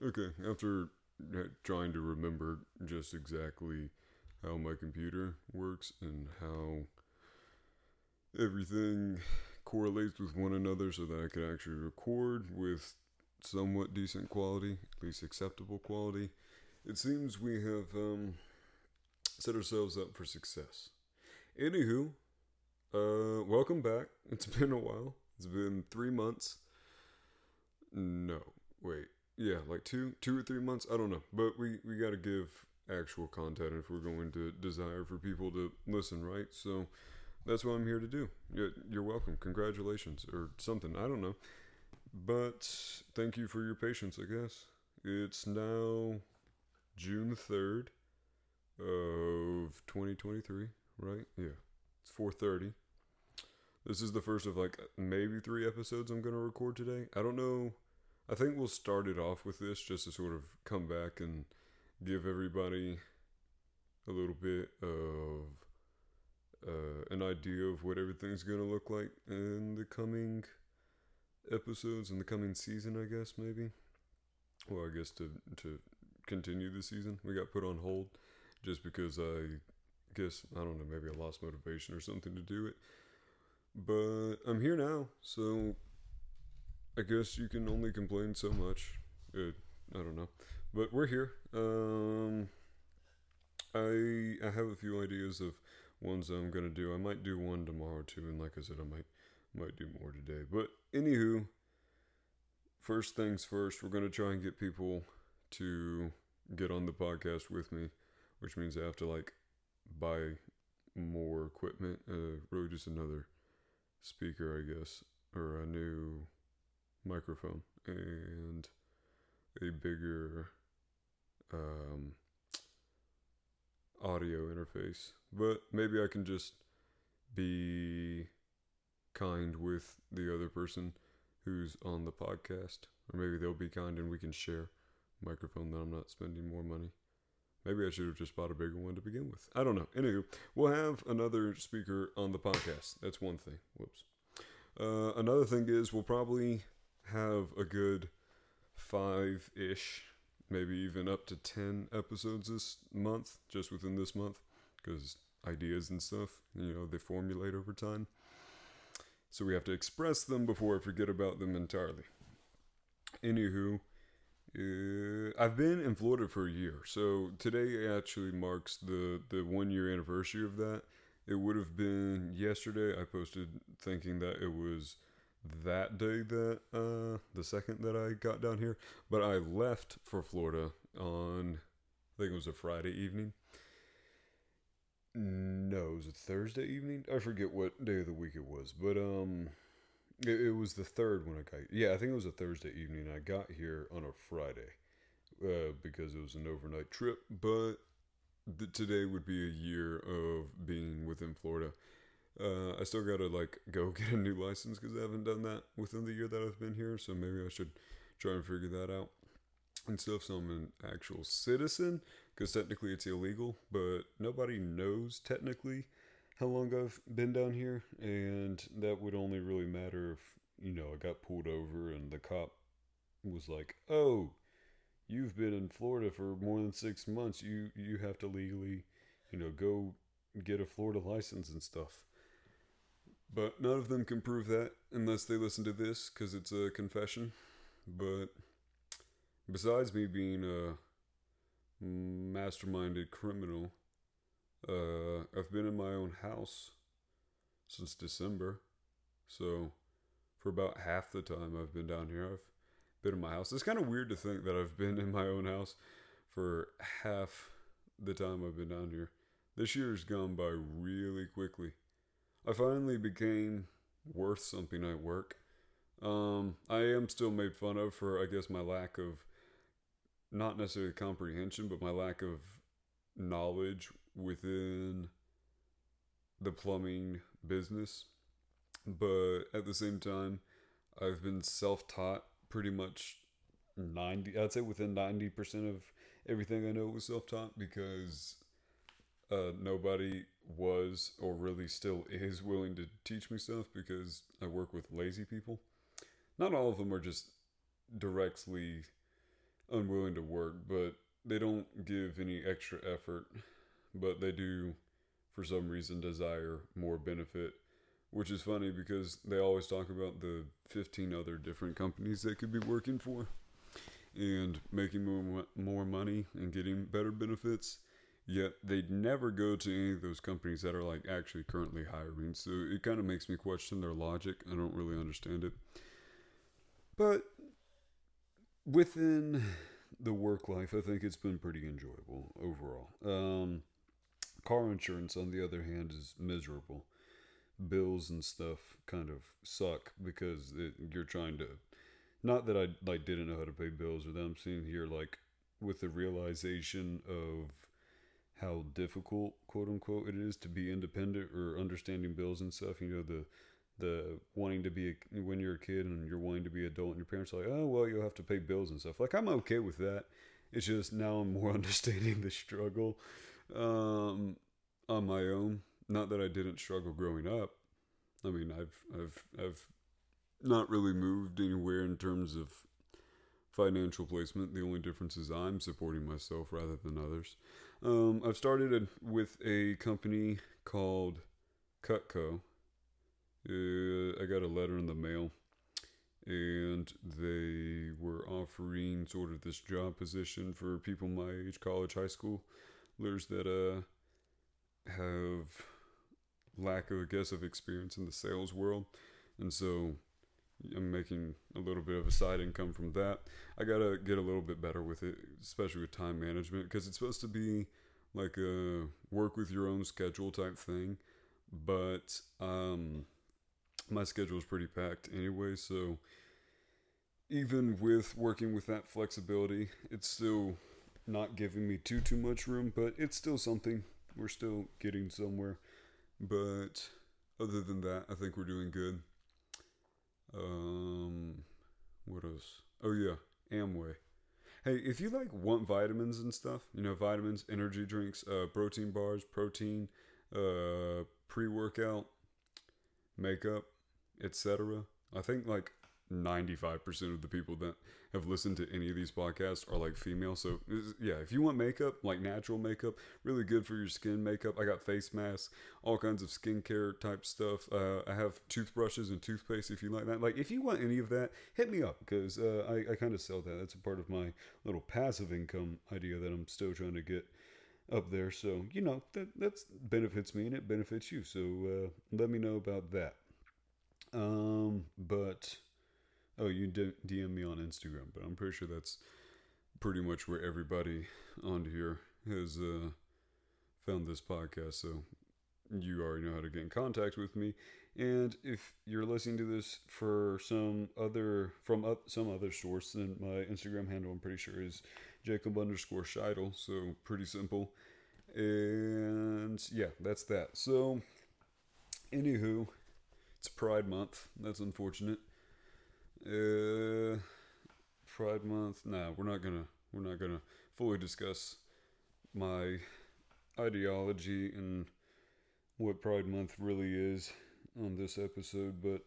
Okay, after trying to remember just exactly how my computer works and how everything correlates with one another so that I could actually record with somewhat decent quality, at least acceptable quality, it seems we have um, set ourselves up for success. Anywho, uh, welcome back. It's been a while. It's been three months. No, wait yeah, like two two or three months. I don't know, but we we got to give actual content if we're going to desire for people to listen, right? So that's what I'm here to do. You're, welcome. Congratulations or something. I don't know, but thank you for your patience. I guess it's now June third of 2023, right? Yeah, it's 4:30. This is the first of like maybe three episodes I'm gonna record today. I don't know I think we'll start it off with this just to sort of come back and give everybody a little bit of uh, an idea of what everything's going to look like in the coming episodes in the coming season, I guess, maybe. Well, I guess to, to continue the season, we got put on hold just because I guess, I don't know, maybe I lost motivation or something to do it. But I'm here now, so I guess you can only complain so much. Uh, I don't know, but we're here. Um, I I have a few ideas of ones I'm gonna do. I might do one tomorrow too, and like I said, I might might do more today. But anywho, first things first, we're gonna try and get people to get on the podcast with me, which means I have to like buy more equipment. Uh, really, just another speaker, I guess, or a new microphone and a bigger um, audio interface. But maybe I can just be kind with the other person who's on the podcast. Or maybe they'll be kind and we can share microphone that I'm not spending more money. Maybe I should have just bought a bigger one to begin with. I don't know. Anywho, we'll have another speaker on the podcast. That's one thing. Whoops. Uh, another thing is we'll probably have a good five ish, maybe even up to 10 episodes this month, just within this month, because ideas and stuff, you know, they formulate over time. So we have to express them before I forget about them entirely. Anywho, uh, I've been in Florida for a year, so today actually marks the, the one year anniversary of that. It would have been yesterday. I posted thinking that it was that day that uh the second that I got down here, but I left for Florida on I think it was a Friday evening. No, it was a Thursday evening. I forget what day of the week it was, but um it, it was the third when I got yeah, I think it was a Thursday evening. I got here on a Friday uh, because it was an overnight trip, but today would be a year of being within Florida uh, I still gotta like go get a new license because I haven't done that within the year that I've been here. So maybe I should try and figure that out and stuff. So I'm an actual citizen because technically it's illegal, but nobody knows technically how long I've been down here, and that would only really matter if you know I got pulled over and the cop was like, "Oh, you've been in Florida for more than six months. You you have to legally, you know, go get a Florida license and stuff." But none of them can prove that unless they listen to this because it's a confession. But besides me being a masterminded criminal, uh, I've been in my own house since December. So for about half the time I've been down here, I've been in my house. It's kind of weird to think that I've been in my own house for half the time I've been down here. This year's gone by really quickly. I finally became worth something at work. Um, I am still made fun of for, I guess, my lack of not necessarily comprehension, but my lack of knowledge within the plumbing business. But at the same time, I've been self taught pretty much 90, I'd say within 90% of everything I know was self taught because uh, nobody was or really still is willing to teach me stuff because I work with lazy people. Not all of them are just directly unwilling to work, but they don't give any extra effort, but they do, for some reason, desire more benefit. Which is funny because they always talk about the 15 other different companies they could be working for and making more, more money and getting better benefits. Yet they'd never go to any of those companies that are like actually currently hiring. So it kind of makes me question their logic. I don't really understand it. But within the work life, I think it's been pretty enjoyable overall. Um, car insurance, on the other hand, is miserable. Bills and stuff kind of suck because it, you're trying to. Not that I like didn't know how to pay bills or that. I'm seeing here like with the realization of how difficult, quote unquote, it is to be independent or understanding bills and stuff. You know the the wanting to be a, when you're a kid and you're wanting to be adult and your parents are like oh well you'll have to pay bills and stuff. Like i'm okay with that. It's just now i'm more understanding the struggle um, on my own. Not that i didn't struggle growing up. I mean i've i've i've not really moved anywhere in terms of financial placement the only difference is i'm supporting myself rather than others. Um, i've started a, with a company called cutco. Uh, I got a letter in the mail, and they were offering sort of this job position for people my age, college, high school, learners that uh have lack of, I guess, of experience in the sales world, and so I'm making a little bit of a side income from that. I gotta get a little bit better with it, especially with time management, because it's supposed to be like a work with your own schedule type thing, but um my schedule is pretty packed anyway, so even with working with that flexibility, it's still not giving me too too much room, but it's still something. We're still getting somewhere. But other than that, I think we're doing good. Um what else? Oh yeah, Amway. Hey, if you like want vitamins and stuff, you know, vitamins, energy drinks, uh, protein bars, protein, uh, pre-workout, makeup, etc. I think like 95% of the people that have listened to any of these podcasts are like female. So, yeah, if you want makeup, like natural makeup, really good for your skin makeup. I got face masks, all kinds of skincare type stuff. Uh, I have toothbrushes and toothpaste if you like that. Like, if you want any of that, hit me up because uh, I, I kind of sell that. That's a part of my little passive income idea that I'm still trying to get up there. So, you know, that that's benefits me and it benefits you. So, uh, let me know about that. Um, but oh, you DM me on Instagram, but I'm pretty sure that's pretty much where everybody on here has uh, found this podcast. So you already know how to get in contact with me. And if you're listening to this for some other from up some other source, then my Instagram handle I'm pretty sure is Jacob underscore Scheidel. So pretty simple. And yeah, that's that. So anywho, it's Pride Month. That's unfortunate. Uh, Pride Month. Nah, we're not gonna we're not gonna fully discuss my ideology and what Pride Month really is on this episode, but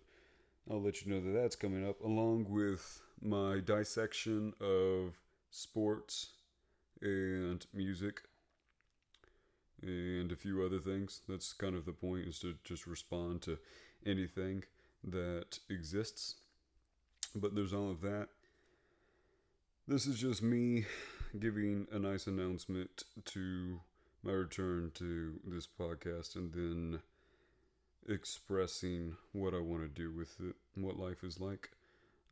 I'll let you know that that's coming up along with my dissection of sports and music and a few other things. That's kind of the point is to just respond to anything that exists. But there's all of that. This is just me giving a nice announcement to my return to this podcast and then expressing what I want to do with it, what life is like.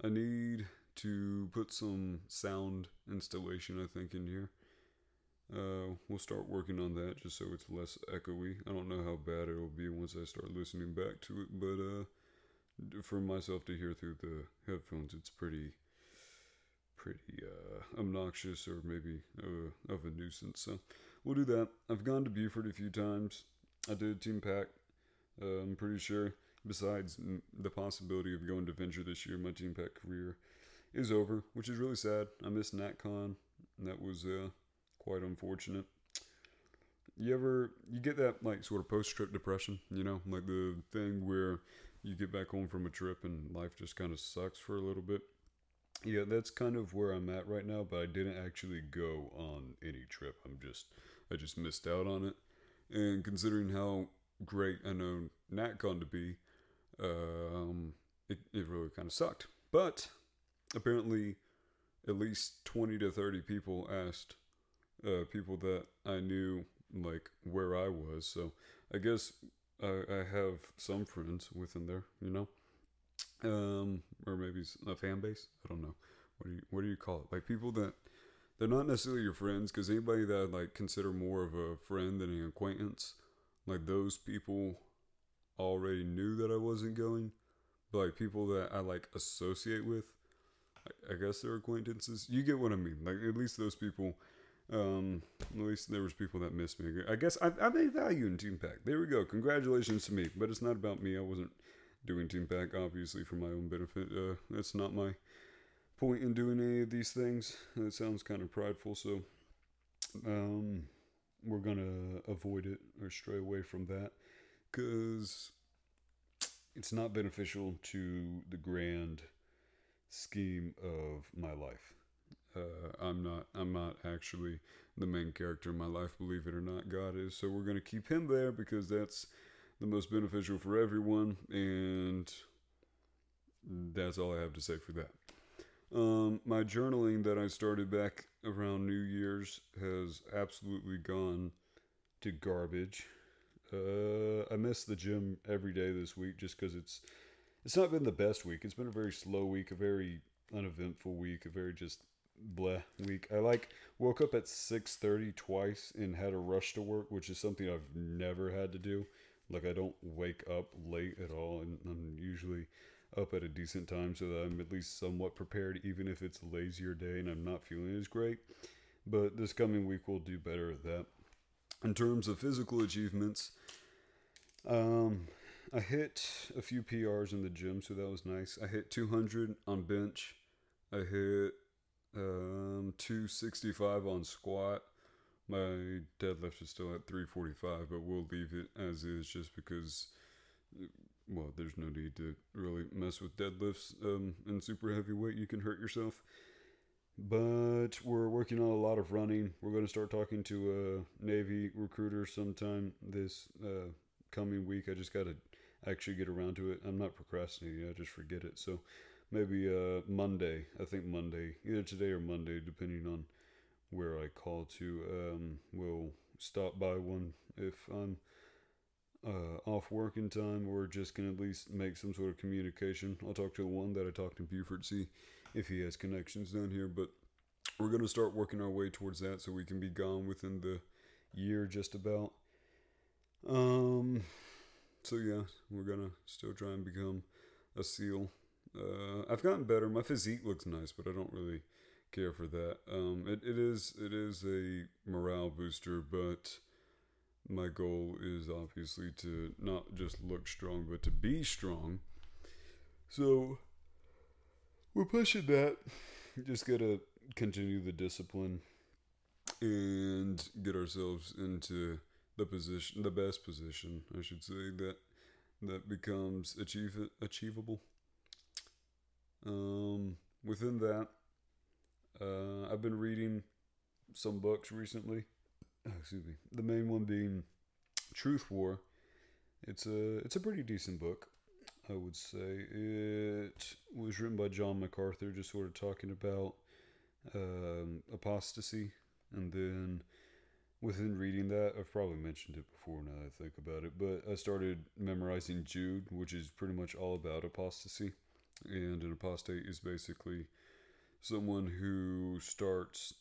I need to put some sound installation, I think, in here. Uh, we'll start working on that just so it's less echoey. I don't know how bad it'll be once I start listening back to it, but uh, for myself to hear through the headphones, it's pretty, pretty uh, obnoxious or maybe uh, of a nuisance. So we'll do that. I've gone to Buford a few times. I did a TeenPact. Uh, I'm pretty sure. Besides the possibility of going to Venture this year, my TeenPact career is over, which is really sad. I missed NatCon. That was uh, quite unfortunate. You ever you get that like sort of post trip depression, you know, like the thing where you get back home from a trip and life just kind of sucks for a little bit. yeah, that's kind of where I'm at right now. But I didn't actually go on any trip. I'm just I just missed out on it. And considering how great I know NatCon to be, um, it, it really kind of sucked. But apparently, at least 20 to 30 people asked uh, people that I knew, like, where I was. So I guess I, I have some friends within there, you know? Um, or maybe a fan base. I don't know. What do you what do you call it? Like people that they're not necessarily your friends because anybody that I like consider more of a friend than an acquaintance, like those people already knew that I wasn't going, but like people that I like associate with, I, I guess they're acquaintances. You get what I mean? Like at least those people. Um, at least there was people that missed me. I guess I, I made value in TeenPact. There we go. Congratulations to me. But it's not about me. I wasn't doing TeenPact obviously for my own benefit. Uh, that's not my point in doing any of these things. It sounds kind of prideful, so um, we're gonna avoid it or stray away from that because it's not beneficial to the grand scheme of my life. Uh, I'm not. I'm not actually the main character in my life. Believe it or not, God is. So we're gonna keep him there because that's the most beneficial for everyone, and that's all I have to say for that. Um, my journaling that I started back around New Year's has absolutely gone to garbage. Uh, I miss the gym every day this week just because it's it's not been the best week. It's been a very slow week, a very uneventful week, a very just bleh week. I like woke up at six thirty twice and had a rush to work, which is something I've never had to do. Like I don't wake up late at all, and I'm usually up at a decent time so that I'm at least somewhat prepared, even if it's a lazier day and I'm not feeling as great. But this coming week we'll do better at that. In terms of physical achievements, um, I hit a few PRs in the gym, so that was nice. I hit 200 on bench. I hit um, 265 on squat. My deadlift is still at 345, but we'll leave it as is just because, well, there's no need to really mess with deadlifts um, and super heavy weight. You can hurt yourself. But we're working on a lot of running. We're going to start talking to a Navy recruiter sometime this uh, coming week. I just got to actually get around to it. I'm not procrastinating, I just forget it. So maybe uh, Monday, I think Monday, either today or Monday, depending on where I call to. Um, we'll stop by one if I'm uh, off working time or just can at least make some sort of communication. I'll talk to the one that I talked to in Buford, see if he has connections down here. But we're going to start working our way towards that so we can be gone within the year just about. Um, so yeah, we're gonna still try and become a seal. Uh, I've gotten better. My physique looks nice, but I don't really care for that. Um, it, it is it is a morale booster, but my goal is obviously to not just look strong, but to be strong. So we're pushing that. Just gotta continue the discipline and get ourselves into the position, the best position, I should say that that becomes achieve achievable. Um, within that, uh, I've been reading some books recently. Oh, excuse me. The main one being Truth War. It's a it's a pretty decent book, I would say. It was written by John MacArthur, just sort of talking about um, apostasy, and then within reading that, I've probably mentioned it before now that I think about it, but I started memorizing Jude, which is pretty much all about apostasy. And an apostate is basically someone who starts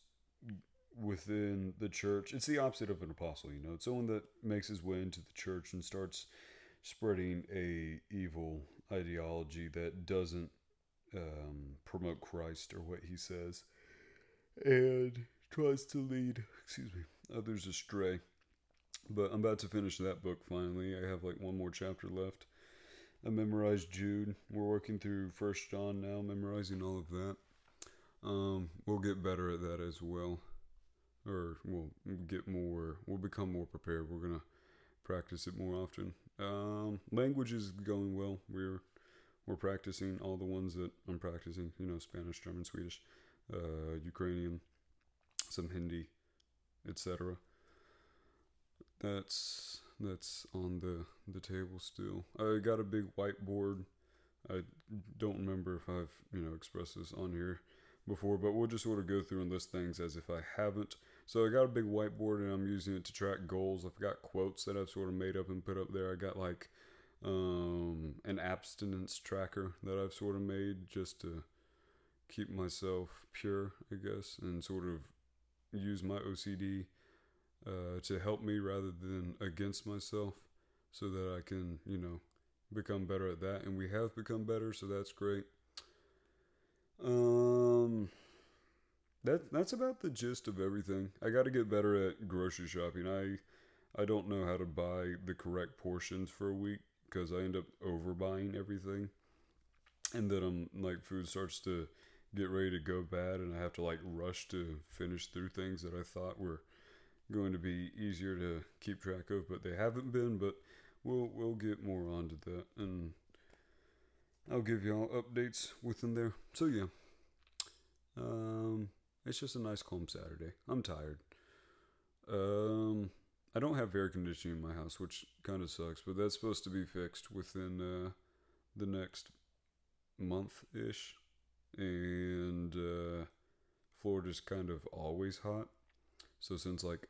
within the church. It's the opposite of an apostle, you know. It's someone that makes his way into the church and starts spreading a evil ideology that doesn't um, promote Christ or what he says, and tries to lead, excuse me, others astray. But I'm about to finish that book finally. I have like one more chapter left. I memorized Jude. We're working through First John now, memorizing all of that. Um, we'll get better at that as well, or we'll get more. We'll become more prepared. We're gonna practice it more often. Um, language is going well. We're we're practicing all the ones that I'm practicing. You know, Spanish, German, Swedish, uh, Ukrainian, some Hindi, etc. That's that's on the the table still. I got a big whiteboard. I don't remember if I've you know expressed this on here before, but we'll just sort of go through and list things as if I haven't. So I got a big whiteboard and I'm using it to track goals. I've got quotes that I've sort of made up and put up there. I got like um, an abstinence tracker that I've sort of made just to keep myself pure, I guess, and sort of use my OCD uh, to help me rather than against myself so that I can, you know, become better at that. And we have become better, so that's great. Um, that that's about the gist of everything. I got to get better at grocery shopping. I I don't know how to buy the correct portions for a week because I end up overbuying everything, and then I'm like food starts to get ready to go bad, and I have to like rush to finish through things that I thought were going to be easier to keep track of, but they haven't been. But we'll we'll get more onto that, and I'll give y'all updates within there. So yeah, um, it's just a nice calm Saturday. I'm tired. Um, I don't have air conditioning in my house, which kind of sucks, but that's supposed to be fixed within uh, the next month ish. And uh, Florida's kind of always hot. So since like,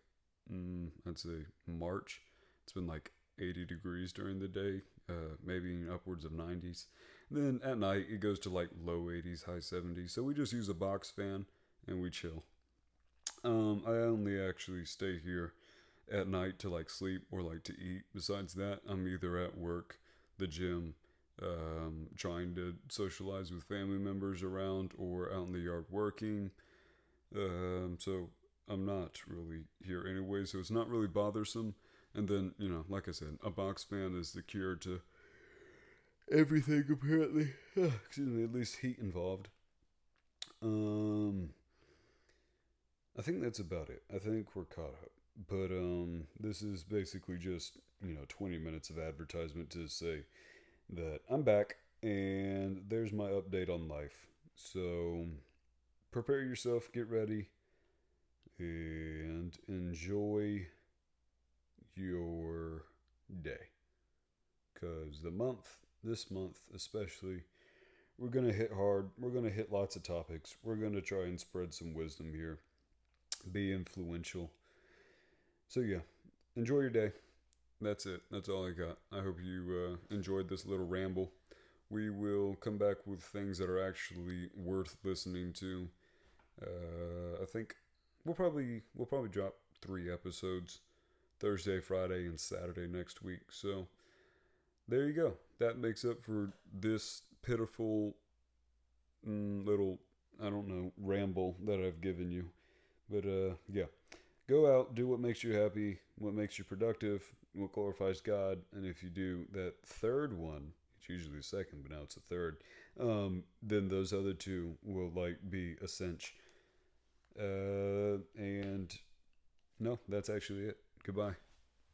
mm, I'd say March, it's been like 80 degrees during the day, uh, maybe upwards of 90s. And then at night, it goes to like low 80s, high 70s. So we just use a box fan and we chill. Um, I only actually stay here at night to like sleep or like to eat. Besides that, I'm either at work, the gym, um, trying to socialize with family members around, or out in the yard working. Um, so I'm not really here anyway, so it's not really bothersome. And then, you know, like I said, a box fan is the cure to everything apparently. Excuse me, at least heat involved. Um, I think that's about it. I think we're caught up. But um, this is basically just you know 20 minutes of advertisement to say that I'm back and there's my update on life. So prepare yourself, get ready, and enjoy your day. Because the month, this month especially, we're going to hit hard. We're going to hit lots of topics. We're going to try and spread some wisdom here, be influential. So, yeah, enjoy your day. That's it. That's all I got. I hope you uh, enjoyed this little ramble. We will come back with things that are actually worth listening to. Uh, I think we'll probably we'll probably drop three episodes Thursday, Friday, and Saturday next week. So there you go. That makes up for this pitiful mm, little I don't know ramble that I've given you. But uh, yeah, go out, do what makes you happy, what makes you productive, what glorifies God, and if you do that third one, it's usually the second, but now it's the third. Um, then those other two will like be a cinch. Uh, and no, that's actually it. Goodbye.